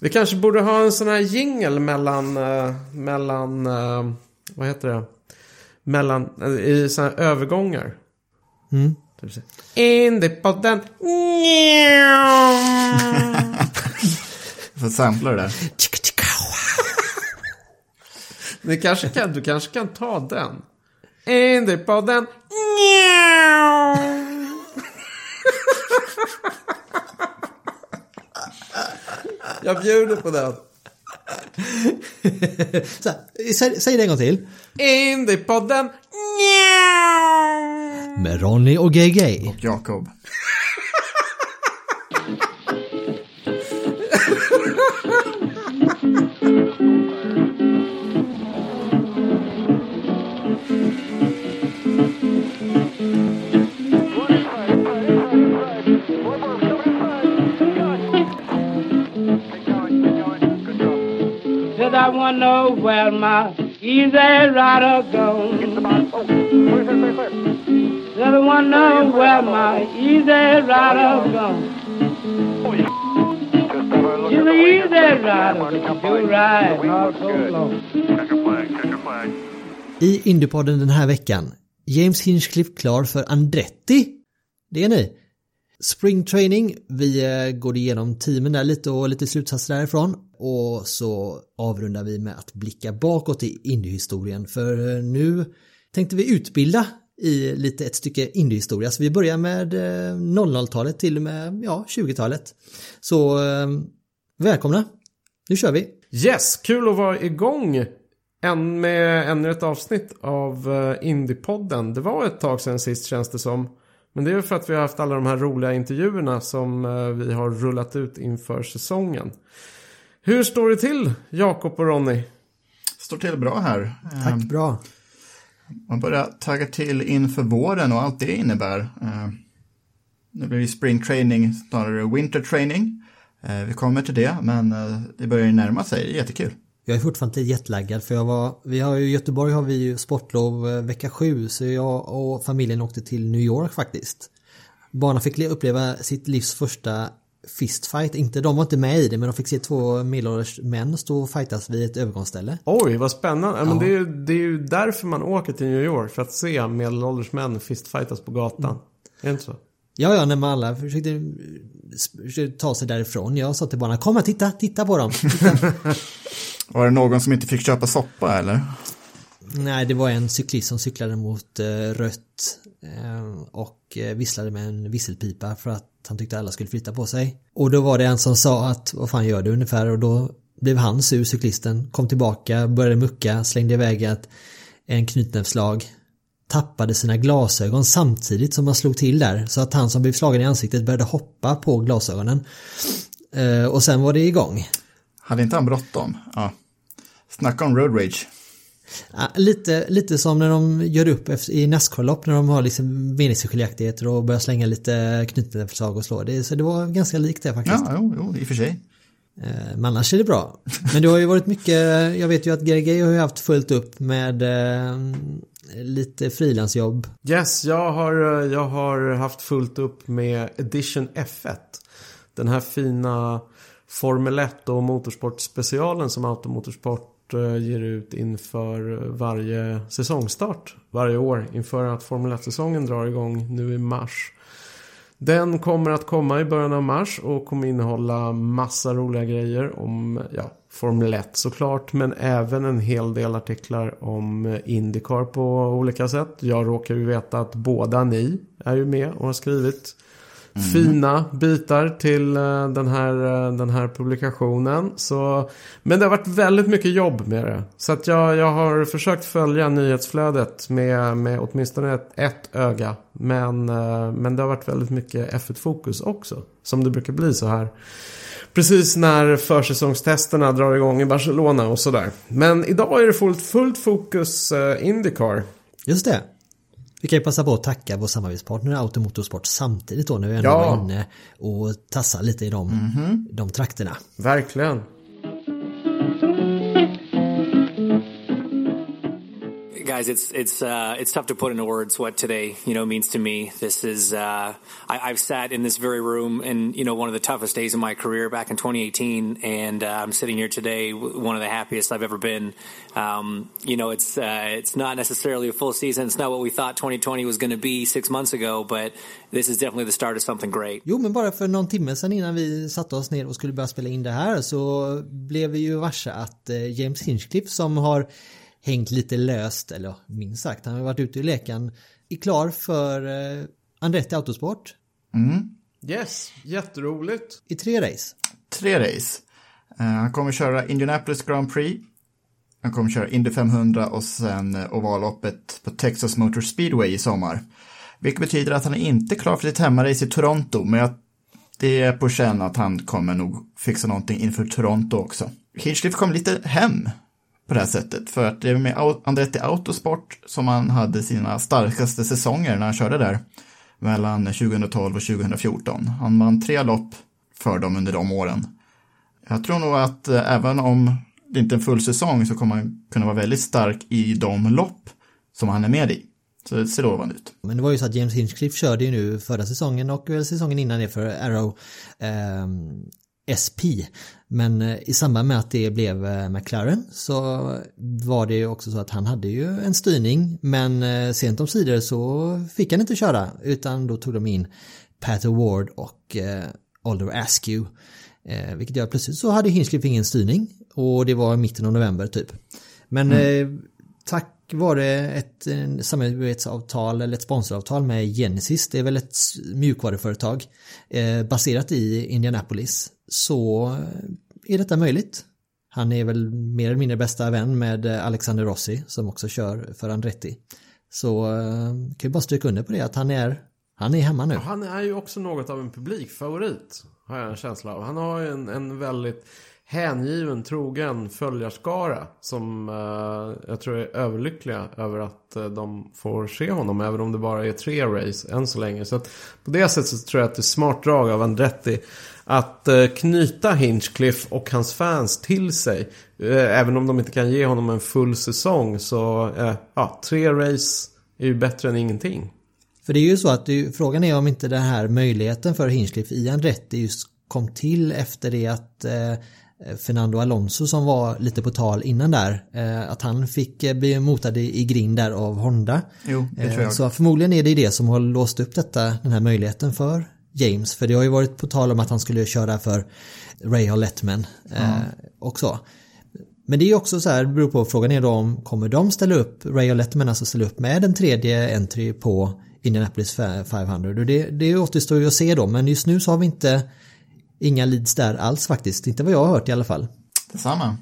Vi kanske borde ha en sån här jingel mellan, eh, mellan, eh, vad heter det? Mellan, eh, i såna här övergångar. Mm. Indiepodden. Får sampla det där. Du kanske kan, du kanske kan ta den. Indiepodden. Jag bjuder på den. Så säg, säg det en gång till. Indiepodden. Med Ronny och GG. Och Jakob. I know where my easy rider gone. Said I know where my easy rider gone. You're the easy rider, you ride all so long. I Indiepodden den här veckan. James Hinchcliffe klar för Andretti. Det är ni. Spring training. Vi eh, går igenom teamen där lite och lite slutsatser därifrån. Och så avrundar vi med att blicka bakåt i indiehistorien. För eh, nu tänkte vi utbilda i lite ett stycke indiehistoria. Så vi börjar med eh, 00-talet till och med ja, 20-talet. Så eh, välkomna. Nu kör vi. Yes, kul att vara igång. än med ännu ett avsnitt av Indiepodden. Det var ett tag sedan sist känns det som. Men det är för att vi har haft alla de här roliga intervjuerna som vi har rullat ut inför säsongen. Hur står det till, Jakob och Ronny? Står till bra här. Tack, Eh, bra. Man börjar tagga till inför våren och allt det innebär. Eh, Nu blir det spring training, snarare winter training. Eh, Vi kommer till det, men eh, det börjar ju närma sig. Det är jättekul. Jag är fortfarande lite jetlaggad för jag var, vi har ju i Göteborg har vi ju sportlov eh, vecka sju så jag och familjen åkte till New York faktiskt. Barnen fick uppleva sitt livs första fistfight, inte, de var inte med i det men de fick se två medelålders män stå och fightas vid ett övergångsställe. Oj, vad spännande. Ja. Men det, är ju, det är ju därför man åker till New York. För att se medelålders män fistfightas på gatan. Är det inte så? Ja, ja, när man alla försökte, försökte ta sig därifrån. Jag sa till barnen, kom här, titta, titta på dem. Titta. Var det någon som inte fick köpa soppa eller? Nej, det var en cyklist som cyklade mot eh, rött eh, och eh, visslade med en visselpipa för att han tyckte alla skulle flytta på sig. Och då var det en som sa att vad fan gör du ungefär och då blev han sur cyklisten, kom tillbaka, började mucka, slängde iväg ett, en knytnävslag, tappade sina glasögon samtidigt som han slog till där så att han som blev slagen i ansiktet började hoppa på glasögonen. Eh, och sen var det igång. Hade inte han bråttom? Ja. Snacka om road rage. Ja, lite, lite som när de gör upp i Nascar-lopp när de har liksom meningsskiljaktigheter och börjar slänga lite knytnävsslag och slå. Det, så det var ganska likt det faktiskt. Ja, jo, jo, i och för sig. Eh, Men annars är det bra. Men det har ju varit mycket, jag vet ju att GRG har ju haft fullt upp med eh, lite frilansjobb. Yes, jag har, eh, jag har haft fullt upp med Edition F1. Den här fina Formel 1 och motorsportspecialen som Automotorsport Eh, ger ut inför varje säsongstart varje år inför att Formel 1-säsongen drar igång nu i mars. Den kommer att komma i början av mars och kommer innehålla massa roliga grejer om ja, Formel 1 såklart men även en hel del artiklar om Indycar på olika sätt. Jag råkar ju veta att båda ni är ju med och har skrivit fina bitar till eh, den här, eh, den här publikationen. Så, men det har varit väldigt mycket jobb med det. Så att jag, jag har försökt följa nyhetsflödet med, med åtminstone ett, ett öga. Men, eh, men det har varit väldigt mycket F1-fokus också. Som det brukar bli så här. Precis när försäsongstesterna drar igång i Barcelona och sådär. Men idag är det fullt, fullt fokus Indycar. Just det. Vi kan ju passa på att tacka vår samarbetspartner Automotorsport samtidigt då när vi ändå Ja. var inne och tassar lite i de, de trakterna. Verkligen. Guys, it's it's uh, it's tough to put into words what today you know means to me. This is uh, I, I've sat in this very room in you know one of the toughest days of my career back in 2018, and uh, I'm sitting here today, one of the happiest I've ever been. Um, you know, it's uh, it's not necessarily a full season. It's not what we thought 2020 was going to be six months ago, but this is definitely the start of something great. Jo, men bara för någon timme sedan innan vi satte oss ner och skulle börja spela in det här så blev vi ju varse att eh, James Hinchcliffe som har hängt lite löst, eller minst sagt, han har varit ute i leken, är klar för eh, Andretti Autosport Yes, jätteroligt. i tre race. Tre race. Eh, han kommer köra Indianapolis Grand Prix. Han kommer köra Indy 500 och sen eh, ovalloppet på Texas Motor Speedway i sommar. Vilket betyder att han är inte klar för sitt hemmarace i Toronto, men jag, det är på känn att han kommer nog fixa någonting inför Toronto också. Hinchcliffe kom lite hem på det här sättet, för att det är med Andretti Autosport som han hade sina starkaste säsonger när han körde där mellan 2012 och 2014. Han vann tre lopp för dem under de åren. Jag tror nog att eh, även om det inte är en full säsong så kommer han kunna vara väldigt stark i de lopp som han är med i. Så det ser lovande ut. Men det var ju så att James Hinchcliffe körde ju nu förra säsongen och väl säsongen innan det för Arrow ehm, SP. Men eh, i samband med att det blev eh, McLaren så var det ju också så att han hade ju en styrning men eh, sent om sidor så fick han inte köra utan då tog de in Pat Award och Oliver Askew. Vilket gör plötsligt så hade Hinchcliffe ingen styrning och det var i mitten av november typ. Men eh, tack var det ett samarbetsavtal eller ett sponsoravtal med Genesis, det är väl ett mjukvaruföretag eh, baserat i Indianapolis, så eh, är detta möjligt. Han är väl mer eller mindre bästa vän med eh, Alexander Rossi som också kör för Andretti. Så eh, kan ju bara stryka under på det att han är, han är hemma nu. Han är ju också något av en publikfavorit. Har jag en känsla av. Han har ju en, en väldigt hängiven, trogen följarskara. Som eh, jag tror är överlyckliga över att eh, de får se honom. Även om det bara är tre race än så länge. Så att på det sättet så tror jag att det är smart drag av Andretti. Att eh, knyta Hinchcliffe och hans fans till sig. Eh, även om de inte kan ge honom en full säsong. Så eh, ja, tre race är ju bättre än ingenting. För det är ju så att det, frågan är om inte den här möjligheten för Hinchcliffe i Andretti just kom till efter det att eh, Fernando Alonso som var lite på tal innan där, eh, att han fick eh, bli motad i, grind där av Honda. Jo, det tror Eh, jag. Så förmodligen är det det som har låst upp detta, den här möjligheten för James. För det har ju varit på tal om att han skulle köra för Ray Hall Letman eh, också. Men det är också så här, det beror på, frågan är då om kommer de ställa upp, Ray och Letman alltså ställa upp med en tredje entry på Indianapolis 500 och det, det återstår ju att se då men just nu så har vi inte inga leads där alls faktiskt, inte vad jag har hört i alla fall. Detsamma.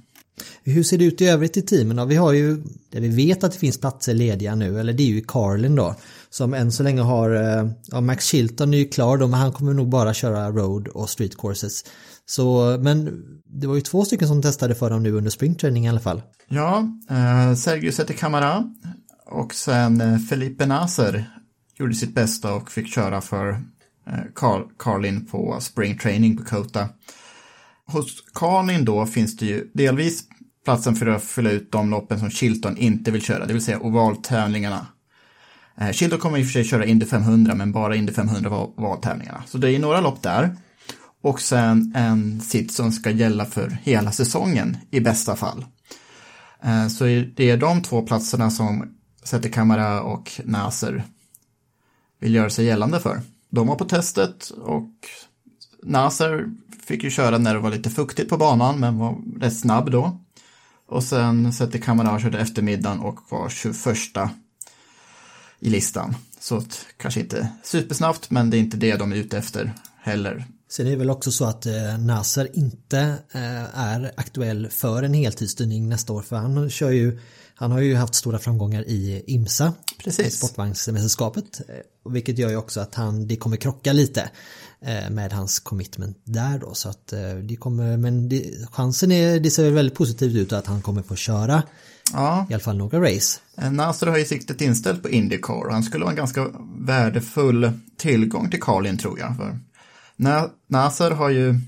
Hur ser det ut i övrigt i teamen då? Vi har ju, där vi vet att det finns platser lediga nu, eller det är ju Carlin då, som än så länge har, eh, ja Max Chilton är ju klar då, men han kommer nog bara köra road och street courses. Så, men det var ju två stycken som testade för dem nu under springtraining i alla fall. Ja, eh, Sergio Sette Camara och sen eh, Felipe Nasser gjorde sitt bästa och fick köra för Eh, Carl, Carlin på spring training på Kota. Hos Carlin då finns det ju delvis platsen för att fylla ut de loppen som Chilton inte vill köra, det vill säga ovaltävlingarna. Eh, Chilton kommer i och för sig köra Indy 500, men bara Indy 500 var valtävlingarna. Så det är några lopp där. Och sen en sitt som ska gälla för hela säsongen i bästa fall. Eh, så det är de två platserna som Sätter Kamara och Naser vill göra sig gällande för. De var på testet och Naser fick ju köra när det var lite fuktigt på banan men var rätt snabb då. Och sen Sette Kamara körde eftermiddagen och var 21 i listan. Så att, kanske inte supersnabbt, men det är inte det de är ute efter heller. Är det väl också så att eh, Nasser inte eh, är aktuell för en heltidsstyrning nästa år för han kör ju han har ju haft stora framgångar i IMSA, Precis. sportvagnsmästerskapet, eh, vilket gör ju också att han, det kommer krocka lite eh, med hans commitment där då så att eh, det kommer, men det, chansen är, det ser väldigt positivt ut att han kommer få köra Ja, i alla fall några race. Eh, Nasser har ju siktet inställt på Indycar och han skulle vara en ganska värdefull tillgång till Carlin tror jag. För Na- Nasser har ju,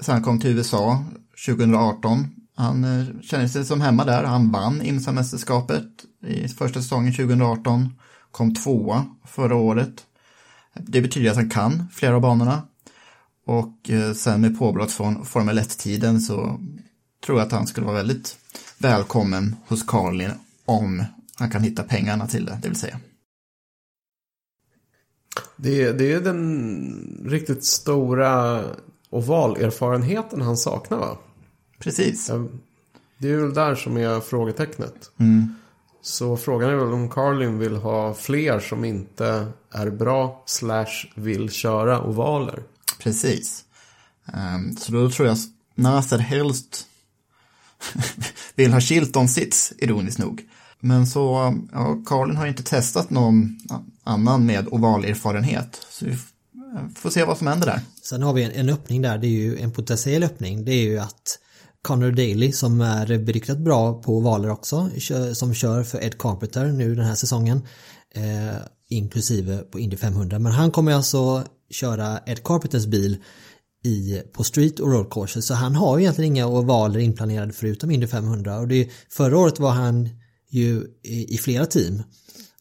sen han kom till USA 2018, han känner sig som hemma där. Han vann IMSA-mästerskapet i första säsongen 2018, kom tvåa förra året. Det betyder att han kan flera av banorna. Och eh, sen med påbrott från Formel 1-tiden så tror jag att han skulle vara väldigt välkommen hos Carlin om han kan hitta pengarna till det, det vill säga. Det, det är den riktigt stora ovalerfarenheten han saknar va? Precis. Det är väl där som är frågetecknet. Så frågan är väl om Carlin vill ha fler som inte är bra slash vill köra ovaler. Precis. Ehm, så då tror jag att Nasser helst vill ha Chilton sits, ironiskt nog. Men så, ja, Carlin har ju inte testat någon annan med ovalerfarenhet. Så vi f- får se vad som händer där. Sen har vi en, en öppning där, det är ju en potentiell öppning. Det är ju att Connor Daly som är beryktat bra på valer också, som kör för Ed Carpenter nu den här säsongen, eh, inklusive på Indy 500. Men han kommer alltså köra Ed Carpenters bil i, på street och road courses så han har ju egentligen inga ovaler inplanerade förutom Indy 500 och det, förra året var han ju i, i flera team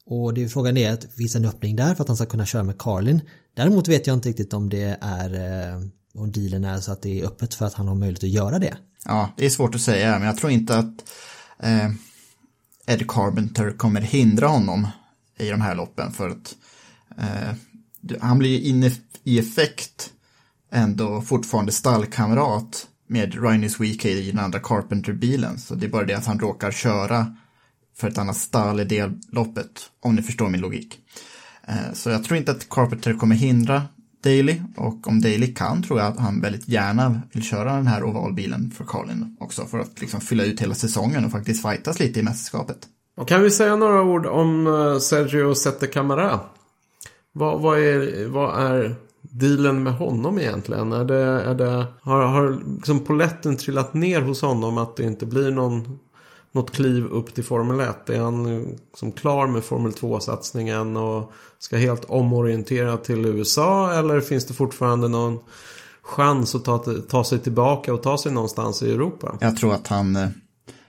och det är frågan är att det finns en öppning där för att han ska kunna köra med Carlin. Däremot vet jag inte riktigt om det är eh, om dealen är så att det är öppet för att han har möjlighet att göra det. Ja, det är svårt att säga, men jag tror inte att eh, Ed Carpenter kommer hindra honom i de här loppen för att eh, han blir inne i effekt ändå fortfarande stallkamrat med Ryan Week i den andra Carpenter-bilen. Så det är bara det att han råkar köra för ett annat stall i det loppet, om ni förstår min logik. Eh, Så jag tror inte att Carpenter kommer hindra Daly och om Daley kan tror jag att han väldigt gärna vill köra den här ovalbilen för Carlin också för att liksom fylla ut hela säsongen och faktiskt fightas lite i mästerskapet. Och kan vi säga några ord om eh, Sergio Sette Camara? Vad, vad, är, vad är dealen med honom egentligen? Är det, är det, har har liksom poletten trillat ner hos honom att det inte blir någon, något kliv upp till Formel 1? Är han eh, som klar med Formel 2-satsningen och ska helt omorientera till USA? Eller finns det fortfarande någon chans att ta, ta sig tillbaka och ta sig någonstans i Europa? Jag tror att han eh,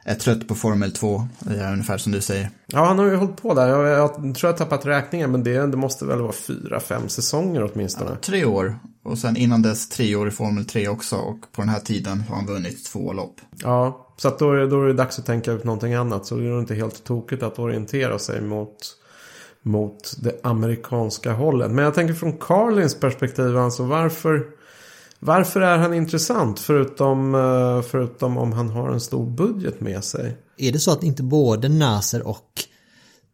är trött på Formel 2, det är ungefär som du säger. Ja, han har ju hållit på där. Jag, jag tror jag har tappat räkningen, men det, det måste väl vara fyra, fem säsonger åtminstone. Tre år och sen innan dess tre år i Formel 3 också och på den här tiden har han vunnit två lopp. Ja, så att då, är- då är det dags att tänka ut någonting annat. Så det är inte helt tokigt att orientera sig mot, mot det amerikanska hållet. Men jag tänker från Carlins perspektiv, alltså varför, varför är han intressant? Förutom, eh, förutom om han har en stor budget med sig. Är det så att inte både Nasser och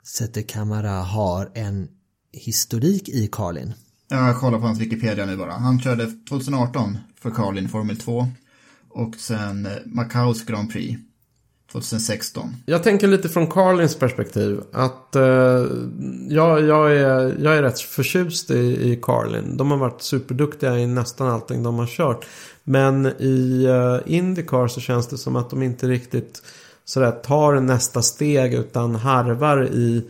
Sette Kamara har en historik i Carlin? Jag kollar på hans Wikipedia nu bara. Han körde 2018 för Carlin Formel 2 och sen eh, Macaos Grand Prix 2016. Jag tänker lite från Carlins perspektiv. Att eh, jag, jag, är, jag är rätt förtjust i, i Carlin. De har varit superduktiga i nästan allting de har kört. Men i uh, Indycar så känns det som att de inte riktigt sådär, tar nästa steg. Utan harvar i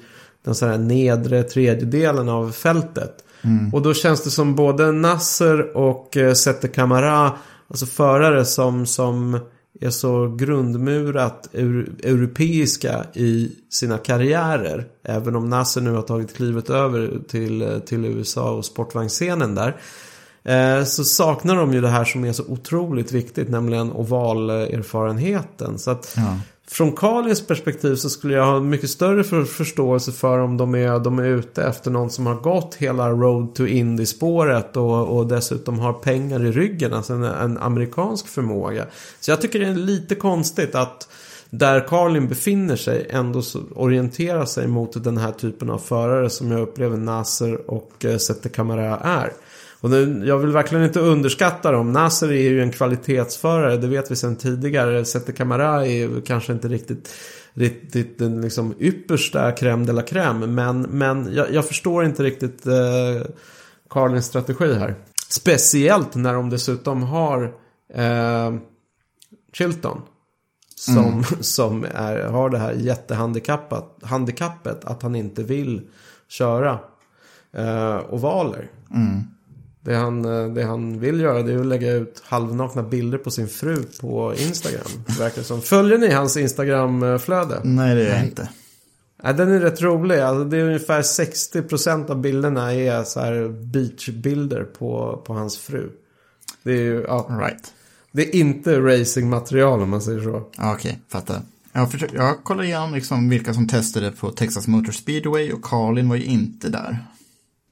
den sådär, nedre tredjedelen av fältet. Och då känns det som både Nasser och uh, Sette Camara. Alltså förare som, som är så grundmurat eur, europeiska i sina karriärer. Även om Nasser nu har tagit klivet över till, till USA och sportvagnscenen där. Eh, så saknar de ju det här som är så otroligt viktigt, nämligen ovalerfarenheten. Så att Ja från Carlins perspektiv så skulle jag ha mycket större för, förståelse för om de är, de är ute efter någon som har gått hela Road to Indy-spåret och, och dessutom har pengar i ryggen, alltså en, en amerikansk förmåga. Så jag tycker det är lite konstigt att där Carlin befinner sig ändå orienterar sig mot den här typen av förare som jag upplever Nasser och eh, Sette Camara är. Och det, jag vill verkligen inte underskatta dem. Nasser är ju en kvalitetsförare, det vet vi sedan tidigare. Sette Camara är ju kanske inte riktigt riktigt den liksom yppersta crème de la crème. Men, men jag, jag förstår inte riktigt eh, Carlins strategi här. Speciellt när de dessutom har eh, Chilton. Som, mm. som är, har det här jättehandikappet att han inte vill köra eh, ovaler. Mm. Det han, eh, det han vill göra det är att lägga ut halvnakna bilder på sin fru på Instagram. Verkar som. Följer ni hans Instagram-flöde? Nej, det gör jag inte. Nej, den är rätt rolig. Alltså, det är ungefär 60% av bilderna är så här beachbilder på, på hans fru. Det är ju, ja. Right. Det är inte racingmaterial om man säger så. Okej, okay, fattar. Jag, försöker, jag kollade igenom liksom vilka som testade på Texas Motor Speedway och Carlin var ju inte där.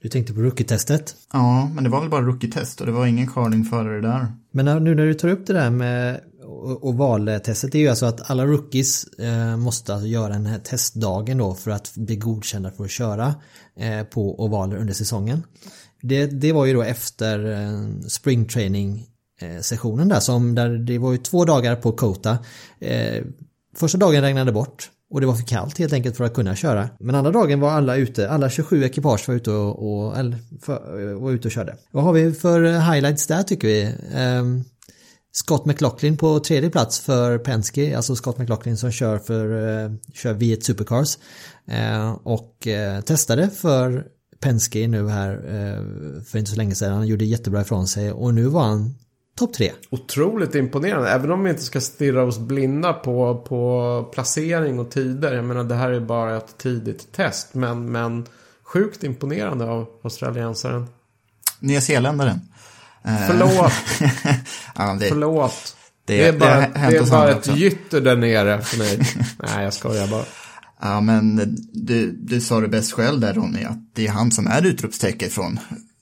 Du tänkte på rookie-testet? Ja, men det var väl bara rookie-test och det var ingen Carlin-förare där. Men nu när du tar upp det där med ovaltestet, det är ju alltså att alla rookies eh, måste alltså göra den här testdagen då för att bli godkända för att köra eh, på ovaler under säsongen. Det, det var ju då efter eh, springtraining sessionen där som där det var ju två dagar på Kota. Första dagen regnade bort och det var för kallt helt enkelt för att kunna köra. Men andra dagen var alla ute, alla 27 ekipage var ute och, och, för, var ute och körde. Vad har vi för highlights där tycker vi? Um, Scott McLaughlin på tredje plats för Penske, alltså Scott McLaughlin som kör för uh, kör V1 Supercars. Uh, och uh, testade för Penske nu här uh, för inte så länge sedan. Han gjorde jättebra ifrån sig och nu var han topp tre. Otroligt imponerande. Även om vi inte ska stirra oss blinda på, på placering och tider. Jag menar det här är bara ett tidigt test. Men, men sjukt imponerande av australiensaren. Nyzeeländaren. Eh, Förlåt. ja, det, Förlåt. Det, det, är bara, det, det är bara ett gytter där nere för mig. Nej, jag skojar bara. Ja, men du, du sa det bäst själv där Ronny, att det är han som är utropstecken från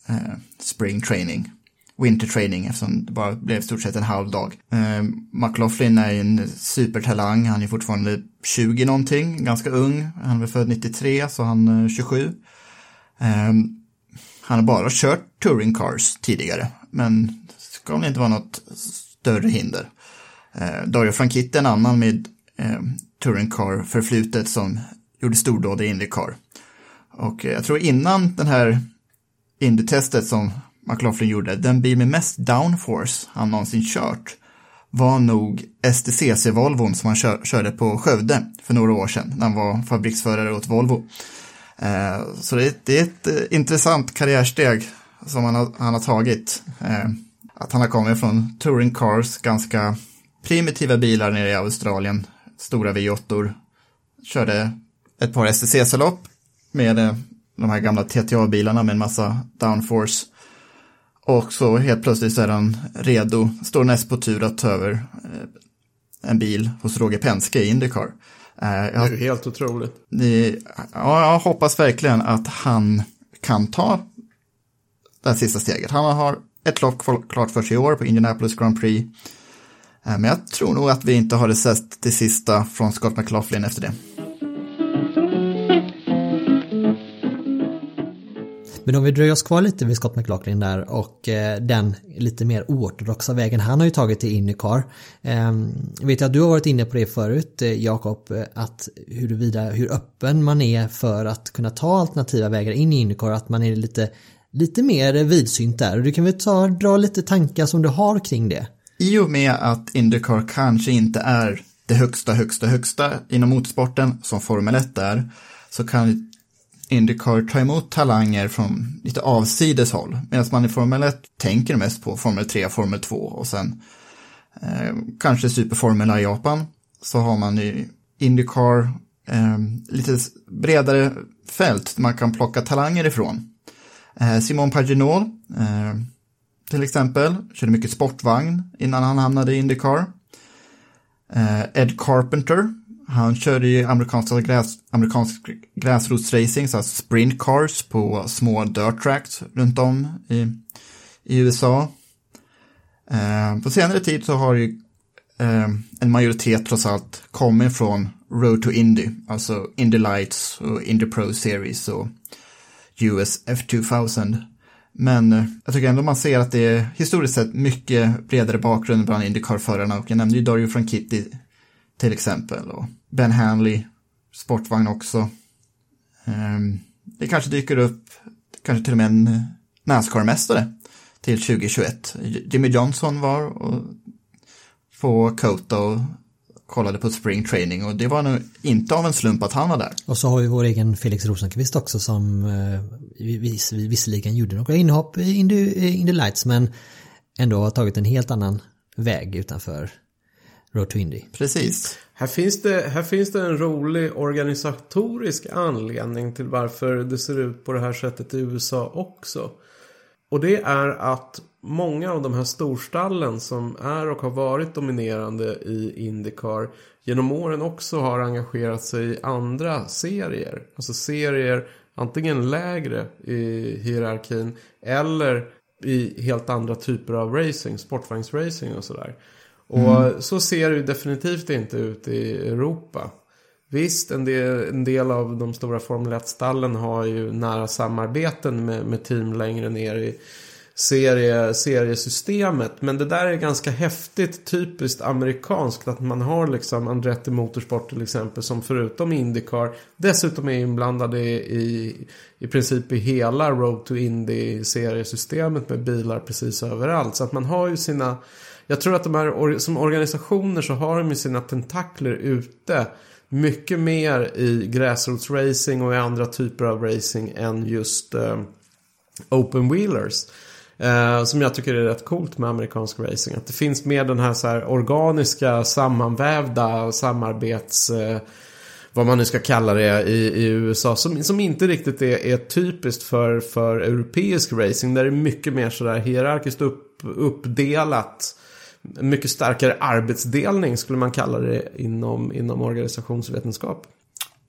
eh, spring training winter training eftersom det bara blev stort sett en halv dag. Eh, McLaughlin är en supertalang, han är fortfarande 20 någonting, ganska ung. Han är född 93 så han eh, är 27. Eh, han har bara kört touring cars tidigare, men det ska väl inte vara något större hinder. Eh, Dario Franchitti är en annan med eh, touring car förflutet som gjorde stordåd i Indycar. Och eh, jag tror innan den här Indy-testet som McLaughlin gjorde, den bil med mest downforce han någonsin kört var nog STCC-Volvon som han kör, körde på Skövde för några år sedan när han var fabriksförare åt Volvo. Eh, så det, det, är ett eh, intressant karriärsteg som han har, han har tagit. Eh, att han har kommit från touring cars, ganska primitiva bilar nere i Australien, stora V8, körde ett par STCC-lopp med eh, de här gamla TTA-bilarna med en massa downforce och så helt plötsligt så är han redo, står näst på tur att ta över eh, en bil hos Roger Penske i Indycar. Eh, jag, det är helt otroligt. Ja, jag hoppas verkligen att han kan ta det här sista steget. Han har ett lopp klart för sig i år på Indianapolis Grand Prix. Eh, men jag tror nog att vi inte har det sett det sista från Scott McLaughlin efter det. Men om vi dröjer oss kvar lite vid Scott McLaughlin där och eh, den lite mer oortodoxa vägen han har ju tagit till Indycar. Eh, vet jag att du har varit inne på det förut eh, Jakob, eh, att huruvida hur öppen man är för att kunna ta alternativa vägar in i Indycar, att man är lite, lite mer vidsynt där. Du kan väl ta, dra lite tankar som du har kring det? I och med att Indycar kanske inte är det högsta, högsta, högsta inom motorsporten som Formel 1 är, så kan Indycar ta emot talanger från lite avsides håll. Medan man i Formel 1 tänker mest på Formel 3, Formel 2 och sen eh, kanske Superformula i Japan. Så har man i Indycar eh, lite bredare fält man kan plocka talanger ifrån. Eh, Simon Paginol eh, till exempel körde mycket sportvagn innan han hamnade i Indycar. Eh, Ed Carpenter han körde ju amerikanska gräs, amerikansk gräsrotsracing, så sprint cars på små dirt tracks runt om i, i USA. Eh, på senare tid så har ju eh, en majoritet trots allt kommit från Road to Indy, alltså Indy Lights och Indy Pro Series och US F2000. Men eh, jag tycker ändå man ser att det är historiskt sett mycket bredare bakgrund bland Indycar-förarna och jag nämnde ju Dario Franchitti till exempel och Ben Hanley, sportvagn också. Ehm, det kanske dyker upp, kanske till och med en eh, Nascar-mästare till 2021. Jimmy Johnson var och på Kota och kollade på spring training och det var nog inte av en slump att han var där. Och så har vi vår egen Felix Rosenqvist också som eh, vis, visserligen gjorde några inhopp i Indy Lights men ändå har tagit en helt annan väg utanför Road to Indy. Precis. Här finns, det, här finns det en rolig organisatorisk anledning till varför det ser ut på det här sättet i USA också. Och det är att många av de här storstallen som är och har varit dominerande i Indycar genom åren också har engagerat sig i andra serier. Alltså serier antingen lägre i hierarkin eller i helt andra typer av racing, sportvagnsracing och sådär. Och mm. så ser det ju definitivt inte ut i Europa. Visst, en del, en del av de stora Formel 1-stallen har ju nära samarbeten med, med team längre ner i serie, seriesystemet. Men det där är ganska häftigt, typiskt amerikanskt. Att man har liksom Andretti Motorsport till exempel som förutom Indycar dessutom är inblandade i, i princip i hela Road to Indy seriesystemet med bilar precis överallt. Så att man har ju sina jag tror att de här som organisationer så har de ju sina tentakler ute mycket mer i gräsrotsracing och i andra typer av racing än just eh, open wheelers. Eh, som jag tycker är rätt coolt med amerikansk racing. Att det finns mer den här, så här organiska sammanvävda samarbets... Eh, vad man nu ska kalla det i, i USA. Som, som inte riktigt är, är typiskt för, för europeisk racing. Där det är mycket mer sådär hierarkiskt upp, uppdelat mycket starkare arbetsdelning skulle man kalla det inom, inom organisationsvetenskap.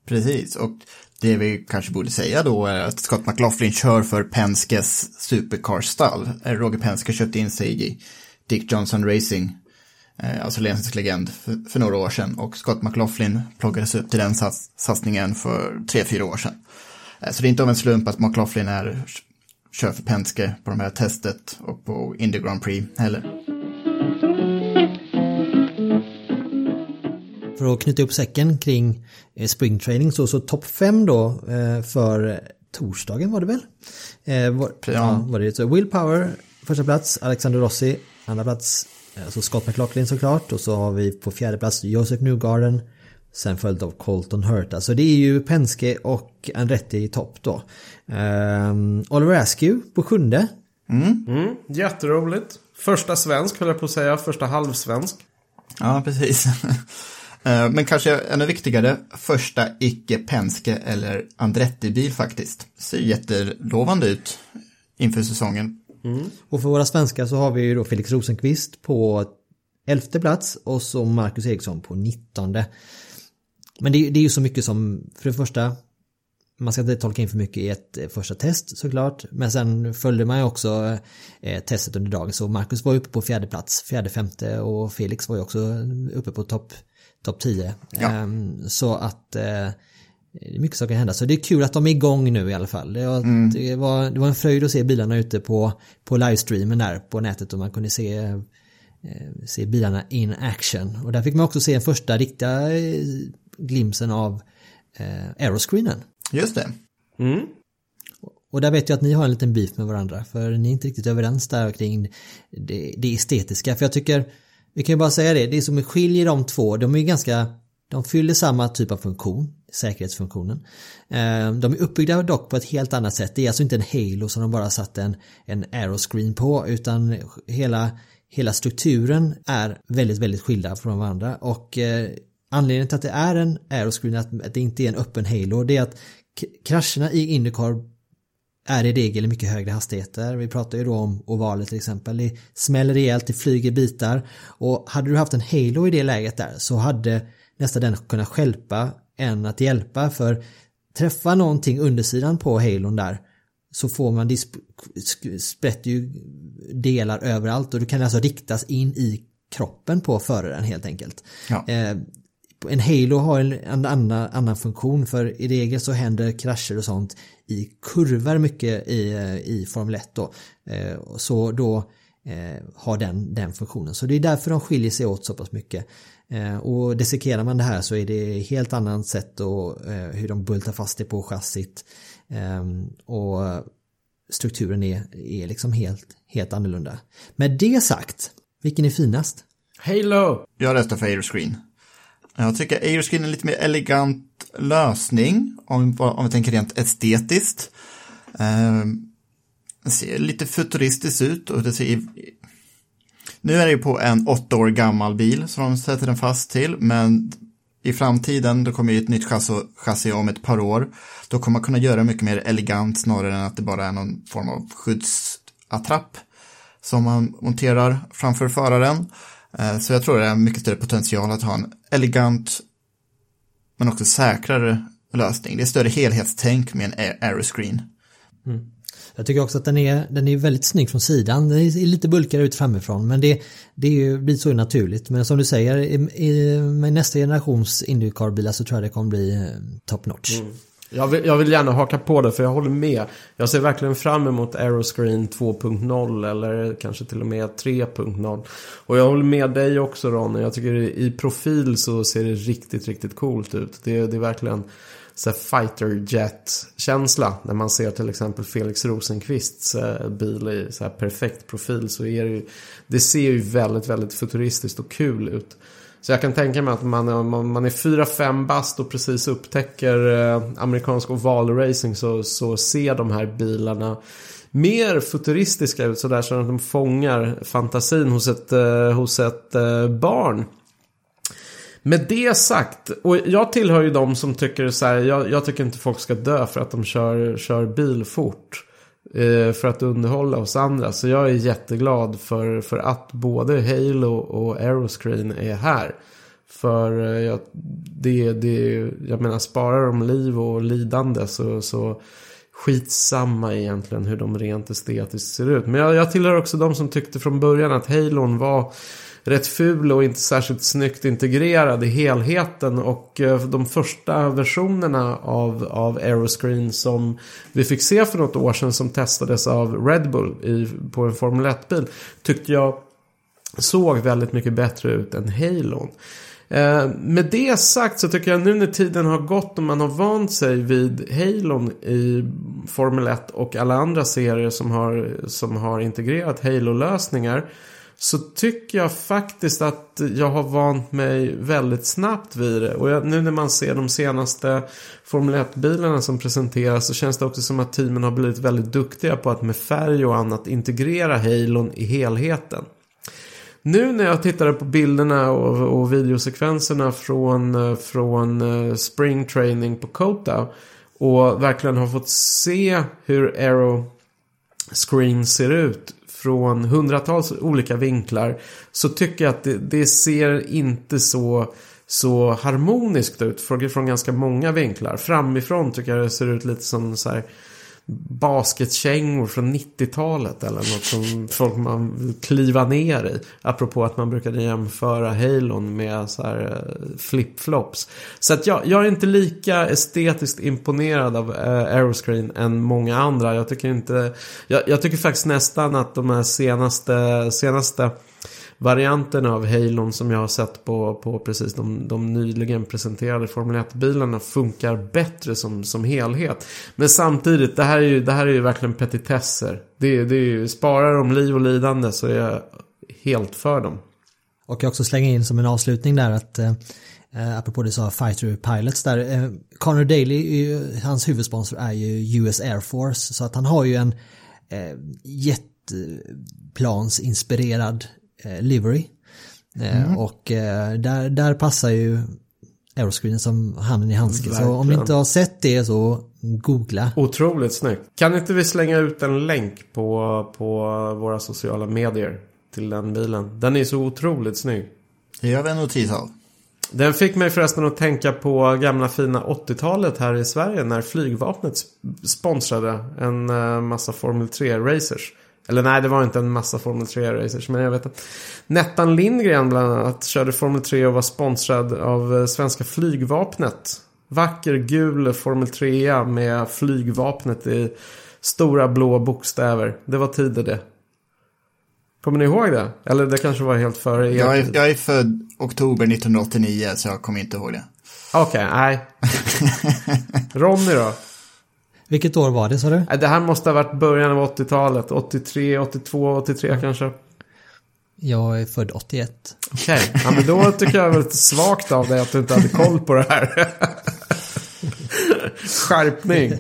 Precis, och det vi kanske borde säga då är att Scott McLaughlin kör för Penskes supercar-stall. Eh, Roger Penske köpte in sig i Dick Johnson Racing, eh, alltså Lensens legend, för, för, några år sedan. Och Scott McLaughlin plockades upp till den sats, satsningen för tre, fyra år sedan. Eh, så det är inte av en slump att McLaughlin är, kör för Penske på de här testet och på Indy Grand Prix heller. För att knyta upp säcken kring eh, springtraining så, så topp 5 då eh, för torsdagen var det väl? Eh, var, ja. ja. var det så Will Power första plats, Alexander Rossi andra plats, alltså Scott McLaughlin såklart och så har vi på fjärde plats Joseph Newgarden sen följt av Colton Hurt. Alltså det är ju Penske och Andretti i topp då. Um, Oliver Askew på sjunde. Mm. Mm, jätteroligt. Första svensk höll jag på att säga, första halvsvensk. Ja, precis. Eh, men kanske ännu viktigare, första icke-Penske eller Andretti-bil faktiskt. Ser jättelovande ut inför säsongen. Mm. Och för våra svenskar så har vi ju då Felix Rosenqvist på elfte plats och så Marcus Eriksson på nittonde. Men det, det är ju så mycket som, för det första, man ska inte tolka in för mycket i ett eh, första test såklart. Men sen följde man ju också eh, eh testet under dagen. Så Marcus var uppe på fjärde plats, fjärde, femte och Felix var ju också uppe på topp topp 10. Ja. Ehm, så att eh, det är mycket kan hända. Så det är kul att de är igång nu i alla fall. Det var, mm. det var, det var en fröjd att se bilarna ute på, på livestreamen där på nätet och man kunde se, eh, se bilarna in action. Och där fick man också se en första riktiga eh, glimsen av eh, aeroscreenen. Just det. Mm. Och där vet jag att ni har en liten beef med varandra för ni är inte riktigt överens där kring det, det estetiska. För jag tycker vi kan ju bara säga det, det som skiljer de två, de är ju ganska, de fyller samma typ av funktion, säkerhetsfunktionen. Eh, de är uppbyggda dock på ett helt annat sätt, det är alltså inte en Halo som de bara satt en, en aeroscreen på, utan hela, hela strukturen är väldigt, väldigt skilda från varandra och eh, anledningen till att det är en aeroscreen, att det inte är en öppen Halo, det är att krascherna i Indycar är i regel mycket högre hastigheter. Vi pratar ju då om ovaler till exempel. Det smäller rejält, det flyger bitar. Och hade du haft en Halo i det läget där så hade nästan den kunnat skälpa än att hjälpa. För träffa någonting undersidan på Halon där så får man, sprätter ju delar överallt och du kan alltså riktas in i kroppen på föraren helt enkelt. Ja. Eh, en Halo har en, en annan, annan funktion för i regel så händer krascher och sånt i kurvor mycket i, eh, i Formel 1 då. Eh, så då eh, har den, den funktionen. Så det är därför de skiljer sig åt så pass mycket. Eh, och dissekerar man det här så är det helt annat sätt och eh, hur de bultar fast det på chassit. Eh, och strukturen är, är liksom helt, helt annorlunda. Med det sagt, vilken är finast? Halo! Jag röstar för Aeroscreen. Jag tycker Aeroscreen är en lite mer elegant lösning om, om vi tänker rent estetiskt. Ehm, um, det ser lite futuristiskt ut och det ser... Nu är det ju på en åtta år gammal bil som de sätter den fast till, men i framtiden, då kommer ju ett nytt chassi, chassi om ett par år. Då kommer man kunna göra mycket mer elegant snarare än att det bara är någon form av skyddsattrapp som man monterar framför föraren. Eh, så jag tror det är mycket större potential att ha en elegant men också säkrare lösning. Det är större helhetstänk med en aeroscreen. Mm. Jag tycker också att den är, den är väldigt snygg från sidan. Den är lite bulkigare ut framifrån men det, det är ju, blir så naturligt. Men som du säger, i, i, med nästa generations Indycar-bilar så tror jag det kommer bli eh, top notch. Mm. Jag vill, jag vill gärna haka på det för jag håller med. Jag ser verkligen fram emot Aeroscreen 2.0 eller kanske till och med 3.0. Och jag håller med dig också Ronny. Jag tycker i profil så ser det riktigt, riktigt coolt ut. Det, det är verkligen så fighter jet-känsla. När man ser till exempel Felix Rosenqvists eh, bil i så här perfekt profil så är det ju, det ser ju väldigt, väldigt futuristiskt och kul ut. Så jag kan tänka mig att man, man, man är 4-5 bast och precis upptäcker eh, amerikansk ovalracing så, så ser de här bilarna mer futuristiska ut sådär så att de fångar fantasin hos ett, eh, hos ett eh, barn. Med det sagt, och jag tillhör ju de som tycker så här, jag, jag tycker inte folk ska dö för att de kör, kör bil fort. Eh, för att underhålla oss andra. Så jag är jätteglad för, för att både Halo och Aeroscreen är här. För eh, jag, det, det, jag menar, sparar de liv och lidande så, så skitsamma egentligen hur de rent estetiskt ser ut. Men jag, jag tillhör också de som tyckte från början att Halon var rätt ful och inte särskilt snyggt integrerad i helheten. Och eh, de första versionerna av, av Aeroscreen som vi fick se för något år sedan som testades av Red Bull i, på en Formel 1-bil tyckte jag såg väldigt mycket bättre ut än Halon. Eh, med det sagt så tycker jag nu när tiden har gått och man har vant sig vid Halon i Formel 1 och alla andra serier som har, som har integrerat Halo-lösningar så tycker jag faktiskt att jag har vant mig väldigt snabbt vid det. Och jag, nu när man ser de senaste Formel 1-bilarna som presenteras så känns det också som att teamen har blivit väldigt duktiga på att med färg och annat integrera Halon i helheten. Nu när jag tittade på bilderna och, och videosekvenserna från, från eh, Spring Training på Kota och verkligen har fått se hur Aero Screen ser ut från hundratals olika vinklar så tycker jag att det, det ser inte så så harmoniskt ut från ganska många vinklar. Framifrån tycker jag det ser ut lite som så här basketkängor från 90-talet eller något som folk man vill kliva ner i. Apropå att man brukade jämföra Halon med så här eh, flipflops. Så att jag, jag är inte lika estetiskt imponerad av eh, Aeroscreen än många andra. Jag tycker inte, jag, jag tycker faktiskt nästan att de här senaste, senaste varianten av Halon som jag har sett på, på precis de, de nyligen presenterade Formel 1-bilarna funkar bättre som, som helhet. Men samtidigt, det här är ju, det här är ju verkligen petitesser. Det, det är ju, sparar de liv och lidande så är jag helt för dem. Och jag också slänga in som en avslutning där att eh, eh apropå det sa Fighter Pilots där, eh, Connor Daly, hans huvudsponsor är ju US Air Force så att han har ju en eh, jetplansinspirerad eh, livery. Eh, mm. Och eh, där, där passar ju Aeroscreen som handen i handsken. Så om ni inte har sett det så googla. Otroligt snyggt. Kan inte vi slänga ut en länk på, på våra sociala medier till den bilen? Den är så otroligt snygg. Det gör vi en notis av. Den fick mig förresten att tänka på gamla fina 80-talet här i Sverige när flygvapnet sponsrade en massa Formel 3-racers. Eller nej, det var inte en massa Formel 3-racers, men jag vet att Nettan Lindgren bland annat körde Formel 3 och var sponsrad av eh, svenska flygvapnet. Vacker gul Formel 3 med flygvapnet i stora blå bokstäver. Det var tider det. Kommer ni ihåg det? Eller det kanske var helt före er Jag är, jag är född oktober 1989 så jag kommer inte ihåg det. Okej, nej. Ronny då? Vilket år var det sa du? Det här måste ha varit början av 80-talet. 83, 82, 83 kanske. Jag är född 81. Okej, ja, men då tycker jag det var lite svagt av dig att du inte hade koll på det här. Skärpning.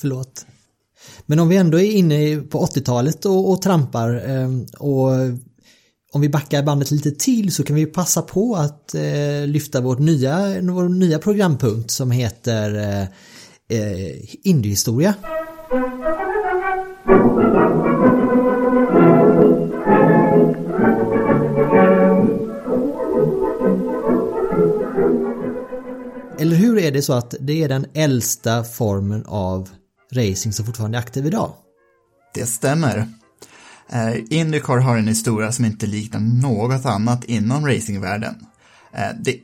Förlåt. Men om vi ändå är inne på 80-talet och, och trampar eh, och om vi backar bandet lite till så kan vi passa på att eh, lyfta vårt nya, vår nya programpunkt som heter eh, eh, Indiehistoria. Eller hur är det så att det är den äldsta formen av racing som fortfarande är aktiv idag? Det stämmer. Eh, Indycar har en historia som inte liknar något annat inom racingvärlden. Eh, det,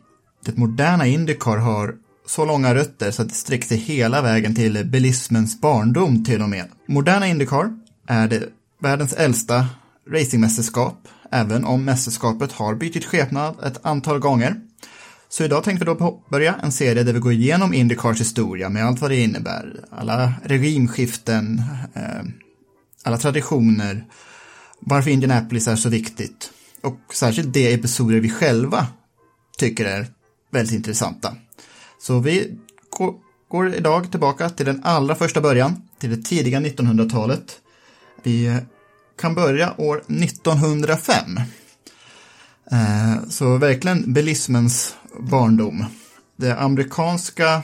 det moderna Indycar har så långa rötter så att det sträcker sig hela vägen till bilismens barndom till och med. Moderna Indycar är det världens äldsta racingmästerskap, även om mästerskapet har bytt skepnad ett antal gånger. Så idag tänkte vi då börja en serie där vi går igenom Indycars historia med allt vad det innebär. Alla regimskiften, eh, alla traditioner, varför Indianapolis är så viktigt och särskilt de episoder vi själva tycker är väldigt intressanta. Så vi går, idag tillbaka till den allra första början, till det tidiga 1900-talet. Vi eh, kan börja år 1905. Eh, så verkligen bilismens barndom. Det amerikanska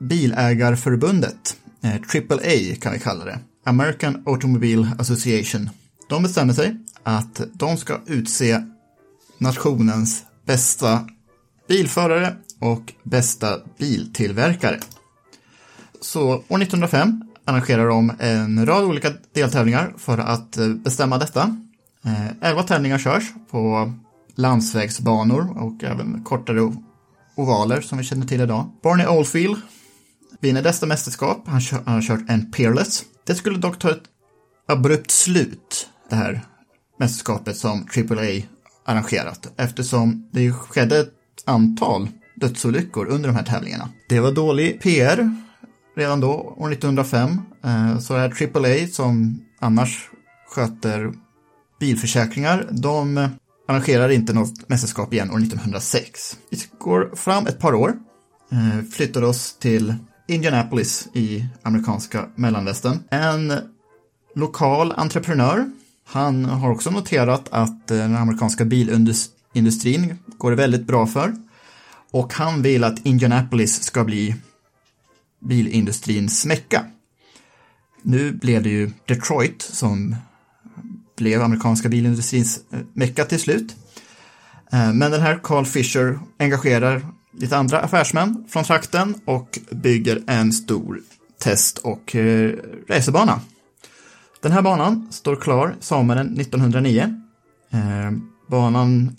bilägarförbundet, eh, AAA kan vi kalla det, American Automobile Association, de bestämmer sig att de ska utse nationens bästa bilförare och bästa biltillverkare. Så år 1905 arrangerar de en rad olika deltävlingar för att eh, bestämma detta. Eh, elva tävlingar körs på landsvägsbanor och även kortare ovaler som vi känner till idag. Barney Oldfield vinner detta mästerskap. Han, kör, han har kört en Peerless. Det skulle dock ta ett abrupt slut, det här mästerskapet som AAA arrangerat, eftersom det skedde ett antal dödsolyckor under de här tävlingarna. Det var dålig PR redan då, år 1905. Eh, så det här AAA som annars sköter bilförsäkringar, de eh, arrangerar inte något mästerskap igen år 1906. Vi går fram ett par år, eh, flyttar oss till Indianapolis i amerikanska mellanvästern. En lokal entreprenör, han har också noterat att den amerikanska bilindustrin går det väldigt bra för. Och han vill att Indianapolis ska bli bilindustrins mecka. Nu blev det ju Detroit som blev amerikanska bilindustrins eh, mecka till slut. Eh, men den här Carl Fisher engagerar lite andra affärsmän från trakten och bygger en stor test och eh, racerbana. Den här banan står klar sommaren 1909. Banan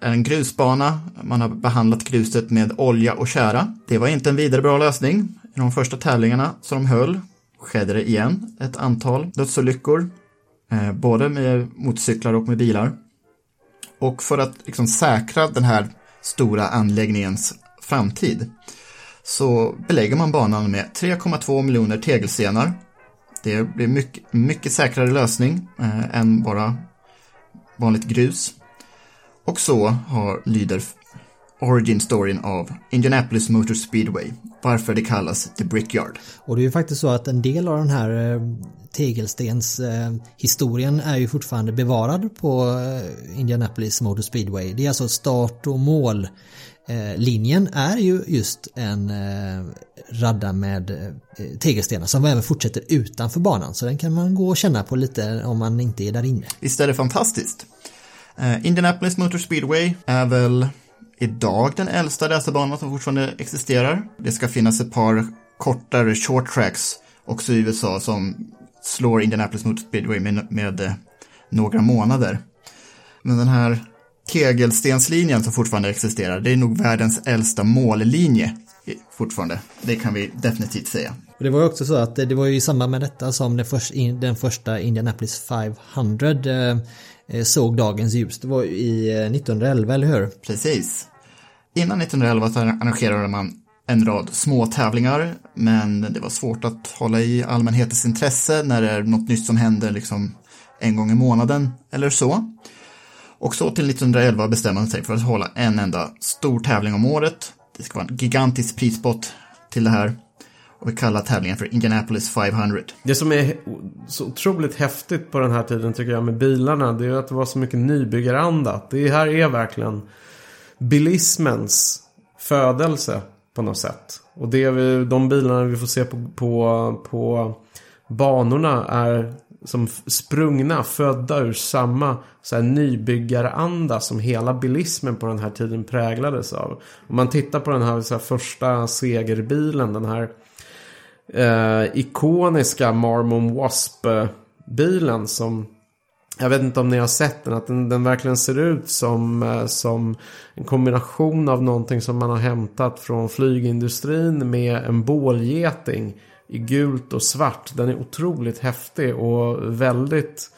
är en grusbana. Man har behandlat gruset med olja och kära. Det var inte en vidare bra lösning. I de första tävlingarna som de höll skedde det igen ett antal dödsolyckor. Eh, både med motorcyklar och med bilar. Och för att liksom säkra den här stora anläggningens framtid så belägger man banan med 3,2 miljoner tegelstenar. Det blir mycket, mycket säkrare lösning eh, än bara vanligt grus. Och så har, lyder origin storyn av Indianapolis Motor Speedway, varför det kallas The Brickyard. Och det är ju faktiskt så att en del av den här eh, tegelstens eh, historien är ju fortfarande bevarad på eh, Indianapolis Motor Speedway. Det är alltså start och mål. Eh, linjen är ju just en eh, radda med eh, tegelstenar som även fortsätter utanför banan så den kan man gå och känna på lite om man inte är där inne. Visst är det fantastiskt? Eh, Indianapolis Motor Speedway är väl idag den äldsta racerbanan som fortfarande existerar. Det ska finnas ett par kortare short tracks också i USA som slår Indianapolis Motor Speedway med, med eh, några månader. Men den här tegelstenslinjen som fortfarande existerar, det är nog världens äldsta mållinje fortfarande. Det kan vi definitivt säga. Och det var ju också så att det, det var ju i samband med detta som den, först, den första Indianapolis 500 eh, Eh, såg dagens ljus. Det var ju i eh, 1911, eller hur? Precis. Innan 1911 så arrangerade man en rad små tävlingar, men det var svårt att hålla i allmänhetens intresse när det är något nytt som händer liksom en gång i månaden eller så. Och så till 1911 bestämde man sig för att hålla en enda stor tävling om året. Det ska vara en gigantisk prispott till det här. Och vi kallar tävlingen för Indianapolis 500. Det som är så otroligt häftigt på den här tiden tycker jag med bilarna. Det är ju att det var så mycket nybyggaranda. Det här är verkligen bilismens födelse på något sätt. Och det vi, de bilarna vi får se på, på, på banorna är som sprungna, födda ur samma så här, nybyggaranda som hela bilismen på den här tiden präglades av. Om man tittar på den här, så här första segerbilen, den här eh, ikoniska Marmon Wasp-bilen som jag vet inte om ni har sett den, att den, den verkligen ser ut som, eh, som en kombination av någonting som man har hämtat från flygindustrin med en bålgeting i gult och svart. Den är otroligt häftig och väldigt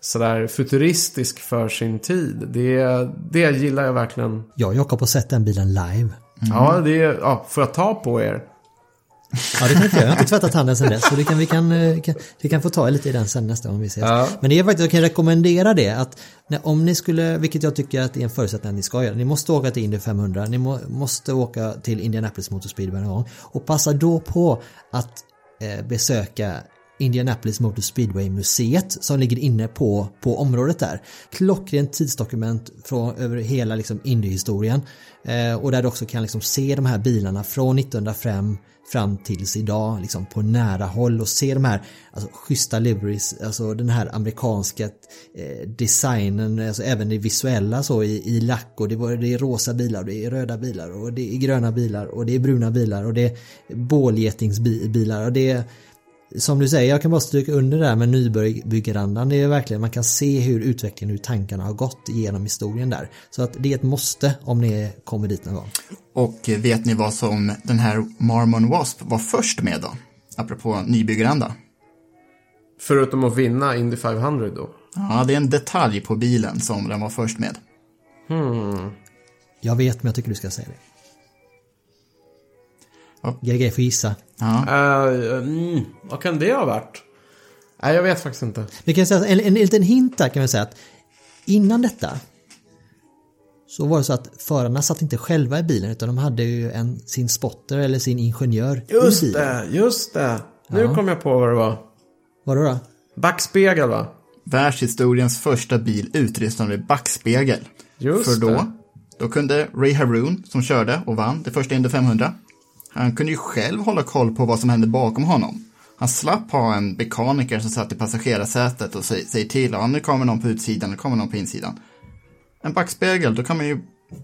sådär futuristisk för sin tid. Det, det gillar jag verkligen. Jag och Jakob har sett den bilen live. Ja, det är, ja, får jag ta på er? Ja, det kan inte göra. Jag har inte tvättat handen sen dess. Så det kan, vi, kan, eh, kan, vi kan få ta lite i den sen nästa gång vi ses. Ja. Men det är faktiskt, jag kan rekommendera det. Att när, om ni skulle, vilket jag tycker att det är en förutsättning att ni ska göra. Ni måste åka till Indy 500. Ni må, måste åka till Indianapolis Motor Speedway någon gång. Och passa då på att eh, besöka Indianapolis Motor Speedway museet som ligger inne på, på området där. Klockrent tidsdokument från, över hela liksom Indy-historien. Eh, och där du också kan liksom se de här bilarna från 1905 fram tills idag liksom på nära håll och se de här alltså, schyssta liveries, alltså den här amerikanska eh, designen, alltså även det visuella så i, i lack och det, var, det är rosa bilar det är röda bilar och det är gröna bilar och det är bruna bilar och det är bålgetingsbilar och det är som du säger, jag kan bara stryka under det där med nybyggarandan. Det är verkligen, man kan se hur utvecklingen, hur tankarna har gått genom historien där. Så att det är ett måste om ni kommer dit någon gång. Och vet ni vad som den här Marmon Wasp var först med då? Apropå nybyggaranda. Förutom att vinna Indy 500 då. Ja, det är en detalj på bilen som den var först med. Jag vet, men jag tycker du ska säga det. Ja. GG får gissa. Ja, Eh, mm, vad kan det ha varit? Nej, jag vet faktiskt inte. Vi kan säga en, en, en liten hint där kan vi säga att innan detta så var det så att förarna satt inte själva i bilen utan de hade ju en, sin spotter eller sin ingenjör i Just bilen. det, just det. Nu Ja. kom jag på vad det var. Vadå då? Backspegel va? världshistoriens första bil utrustad med backspegel. Just För då, det. då kunde Ray Haroon, som körde och vann det första Indy 500, han kunde ju själv hålla koll på vad som hände bakom honom. Han slapp ha en mekaniker som satt i passagerarsätet och säger, till, honom, nu kommer någon på utsidan, nu kommer någon på insidan. En backspegel, då kan man ju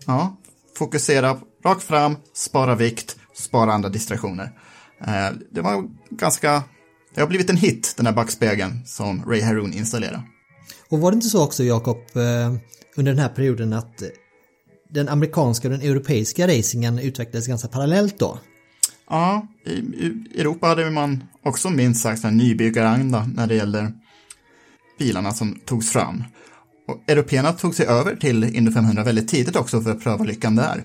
ja, fokusera rakt fram, spara vikt, spara andra distraktioner. Eh, det var ganska, det har blivit en hit, den här backspegeln som Ray Haroon installerade. Och var det inte så också Jakob eh, under den här perioden att den amerikanska och den europeiska racingen utvecklades ganska parallellt då? Ja, i, i Europa hade man också minst sagt en nybyggaranda när det gäller bilarna som togs fram. Och européerna tog sig över till Indy 500 väldigt tidigt också för att pröva lyckan där.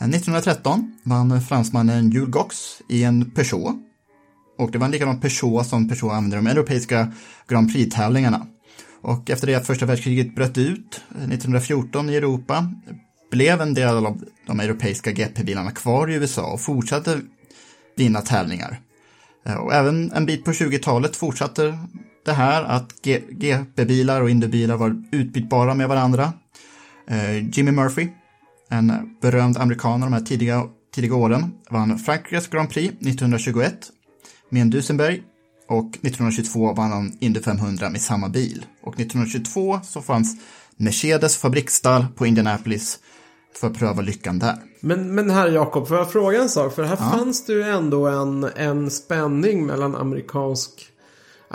Eh, 1913 vann fransmannen Jules Gox i en Peugeot. Och det var en likadan Peugeot som Peugeot använde i de europeiska Grand Prix-tävlingarna. Och efter det att första världskriget bröt ut eh, 1914 i Europa blev en del av de europeiska GP-bilarna kvar i USA och fortsatte vinna tävlingar. Eh, och även en bit på 20-talet fortsatte det här att GP-bilar och Indy-bilar var utbytbara med varandra. Eh, Jimmy Murphy, en berömd amerikan av de här tidiga, tidiga åren, vann Frankrikes Grand Prix 1921 med en Duesenberg och 1922 vann han Indy 500 med samma bil. Och 1922 så fanns Mercedes fabriksstall på Indianapolis för att pröva lyckan där. Men, men här Jakob, får jag fråga en sak? För här fanns det ju ändå en, en spänning mellan amerikansk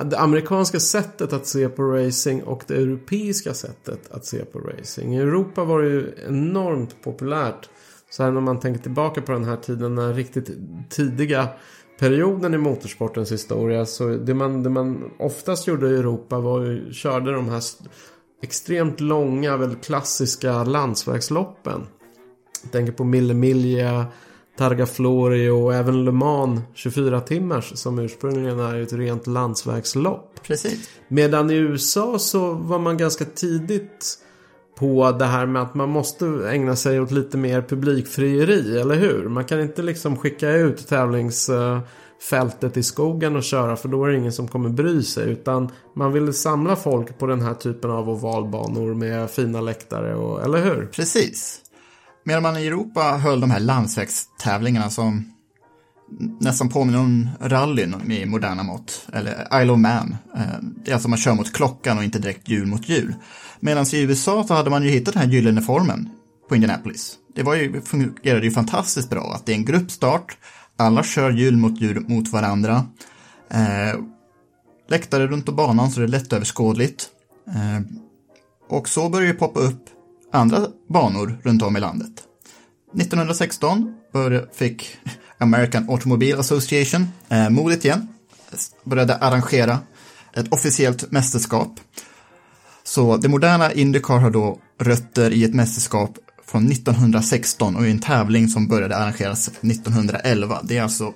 det amerikanska sättet att se på racing och det europeiska sättet att se på racing. I Europa var det ju enormt populärt. Så här när man tänker tillbaka på den här tiden, den riktigt tidiga perioden i motorsportens historia. Så det man, det man oftast gjorde i Europa var ju, körde de här extremt långa, väldigt klassiska landsvägsloppen. Jag tänker på Mille Miglia, Targa Florio och även Le Mans 24 timmars som ursprungligen är ett rent landsvägslopp. Precis. Medan i USA så var man ganska tidigt på det här med att man måste ägna sig åt lite mer publikfrieri, eller hur? Man kan inte liksom skicka ut fältet i skogen och köra för då är det ingen som kommer bry sig. Utan man vill samla folk på den här typen av ovalbanor med fina läktare, och, eller hur? Precis. Medan man i Europa höll de här landsvägstävlingarna som nästan påminner om rallyn i moderna mått, eller Isle of Man. Eh, det är alltså man kör mot klockan och inte direkt hjul mot hjul. Medan i USA så hade man ju hittat den här gyllene formen på Indianapolis. Det var ju, fungerade ju fantastiskt bra att det är en gruppstart, alla kör hjul mot hjul mot varandra. Eh, läktare runt om banan så det är lättöverskådligt. Eh, och så börjar det poppa upp andra banor runt om i landet. 1916 bör, fick American Automobile Association eh, modet igen, började arrangera ett officiellt mästerskap. Så det moderna Indycar har då rötter i ett mästerskap från 1916 och i en tävling som började arrangeras 1911. Det är alltså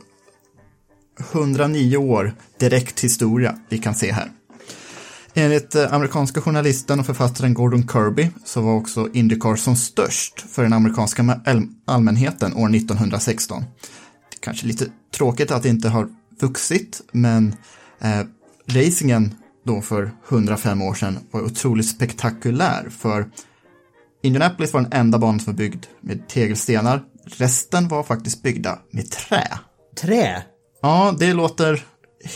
109 år direkt historia vi kan se här. Enligt eh, amerikanska journalisten och författaren Gordon Kirby så var också Indycar som störst för den amerikanska allmänheten år 1916. Det är kanske lite tråkigt att det inte har vuxit, men eh, racingen då för 105 år sedan var otroligt spektakulär för Indianapolis var den enda banan som var byggd med tegelstenar. Resten var faktiskt byggda med trä. Trä? Ja, det låter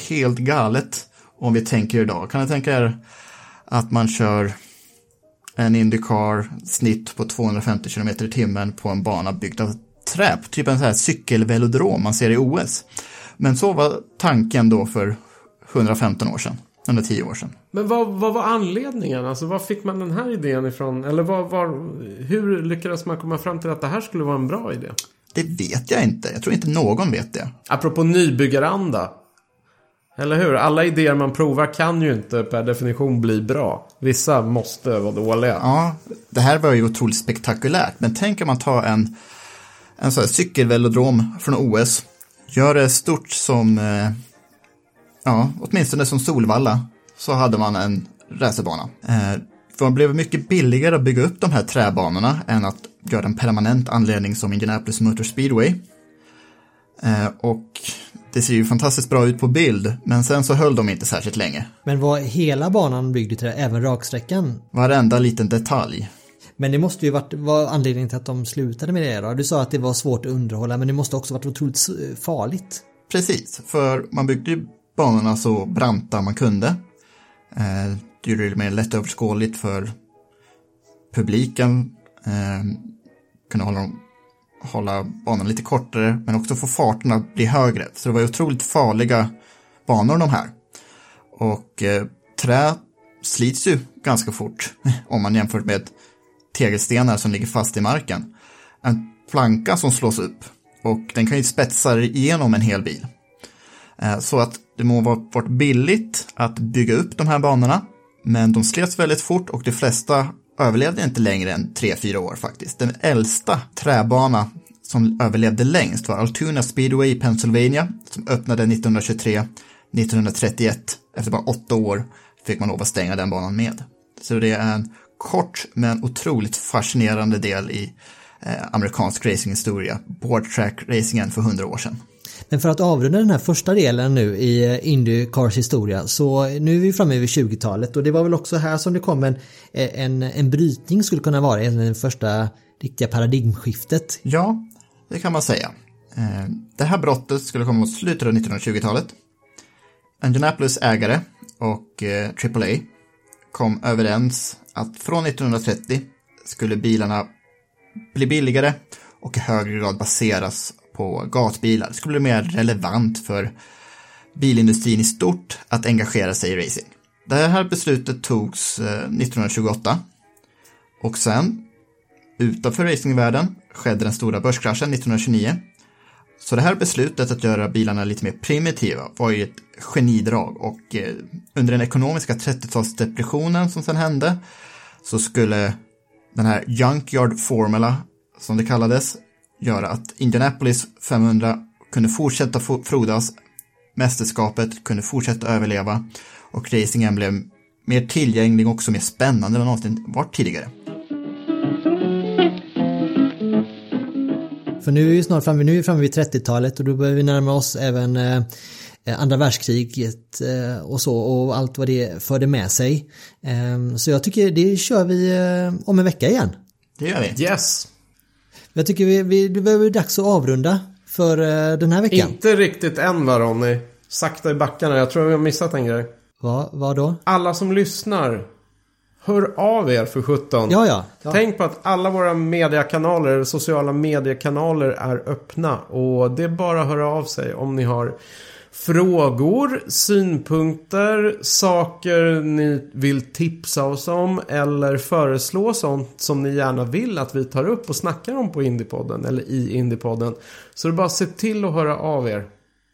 helt galet om vi tänker idag. Kan ni tänka er att man kör en Indycar snitt på 250 km i timmen på en bana byggd av trä, typ en sån här cykelvelodrom man ser i OS. Men så var tanken då för 115 år sedan, 110 år sedan. Men vad, vad var anledningen? Alltså var fick man den här idén ifrån? Eller var, var, hur lyckades man komma fram till att det här skulle vara en bra idé? Det vet jag inte. Jag tror inte någon vet det. Apropå nybyggaranda. Eller hur? Alla idéer man provar kan ju inte per definition bli bra. Vissa måste vara dåliga. Ja, det här var ju otroligt spektakulärt. Men tänk om man tar en, en sån cykelvelodrom från OS. Gör det stort som, eh, ja, åtminstone som Solvalla. Så hade man en racerbana. Eh, för det blev mycket billigare att bygga upp de här träbanorna än att göra en permanent anledning som Indianapolis Motor Speedway. Eh, och det ser ju fantastiskt bra ut på bild, men sen så höll de inte särskilt länge. Men var hela banan byggd i trä, även raksträckan? Varenda liten detalj. Men det måste ju varit vara anledningen till att de slutade med det då? Du sa att det var svårt att underhålla, men det måste också varit otroligt farligt. Precis, för man byggde ju banorna så branta man kunde. Eh, det gjorde det mer lättöverskådligt för publiken. Eh, kunde hålla dem hålla banan lite kortare men också få farten att bli högre. Så det var otroligt farliga banor de här. Och eh, trä slits ju ganska fort om man jämför med tegelstenar som ligger fast i marken. En planka som slås upp och den kan ju spetsa igenom en hel bil. Eh, så att det må ha varit billigt att bygga upp de här banorna men de slets väldigt fort och de flesta överlevde inte längre än 3-4 år faktiskt. Den äldsta träbana som överlevde längst var Altoona Speedway i Pennsylvania som öppnade 1923. 1931, efter bara åtta år, fick man lov att stänga den banan med. Så det är en kort men otroligt fascinerande del i eh, amerikansk racinghistoria, board track racingen för hundra år sedan. Men för att avrunda den här första delen nu i eh, Indycars historia så nu är vi framme vid 20-talet och det var väl också här som det kom en, eh, en, en brytning skulle kunna vara, den första riktiga paradigmskiftet. Ja, det kan man säga. Eh, det här brottet skulle komma mot slutet av 1920-talet. Indianapolis ägare och AAA kom överens att från 1930 skulle bilarna bli billigare och i högre grad baseras på gatbilar. Det skulle bli mer relevant för bilindustrin i stort att engagera sig i racing. Det här beslutet togs eh, 1928 och sen utanför racingvärlden skedde den stora börskraschen 1929. Så det här beslutet att göra bilarna lite mer primitiva var ju ett genidrag och eh, under den ekonomiska 30-talsdepressionen som sen hände så skulle den här Junkyard Formula, som det kallades, göra att Indianapolis 500 kunde fortsätta frodas, mästerskapet kunde fortsätta överleva och racingen blev mer tillgänglig och också mer spännande än någonsin varit tidigare. För nu är vi snart framme, nu är vi framme vid 30-talet och då börjar vi närma oss även eh, andra världskriget eh, och så och allt vad det förde med sig. Eh, så jag tycker det kör vi eh, om en vecka igen. Det gör vi. Yes. Jag tycker vi, vi, det bli dags att avrunda för uh, den här veckan. Inte riktigt än va Ronny? Sakta i backarna. Jag tror vi har missat en grej. Va, vad då? Alla som lyssnar. Hör av er för 17. Ja, ja, ja. Tänk på att alla våra mediekanaler, sociala mediekanaler är öppna. Och det är bara att höra av sig om ni har frågor, synpunkter, saker ni vill tipsa oss om eller föreslå sånt som ni gärna vill att vi tar upp och snackar om på Indiepodden eller i Indiepodden. Så det är bara att se till att höra av er.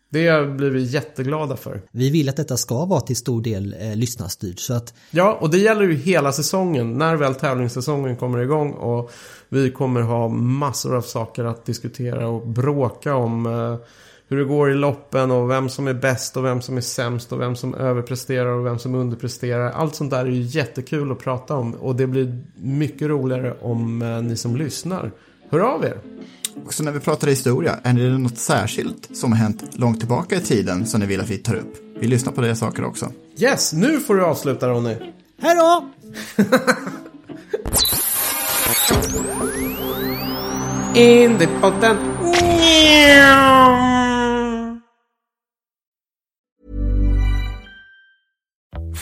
Det blir vi jätteglada för. Vi vill att detta ska vara till stor del eh, lyssnarstyrt så att... Ja, och det gäller ju hela säsongen när väl tävlingssäsongen kommer igång och vi kommer ha massor av saker att diskutera och bråka om. Eh, hur det går i loppen och vem som är bäst och vem som är sämst och vem som överpresterar och vem som underpresterar. Allt sånt där är ju jättekul att prata om och det blir mycket roligare om eh, ni som lyssnar hör av er. Också när vi pratar historia, är det något särskilt som har hänt långt tillbaka i tiden som ni vill att vi tar upp? Vi lyssnar på det saker också. Yes, nu får du avsluta Ronny. Hej då! Indiepodden.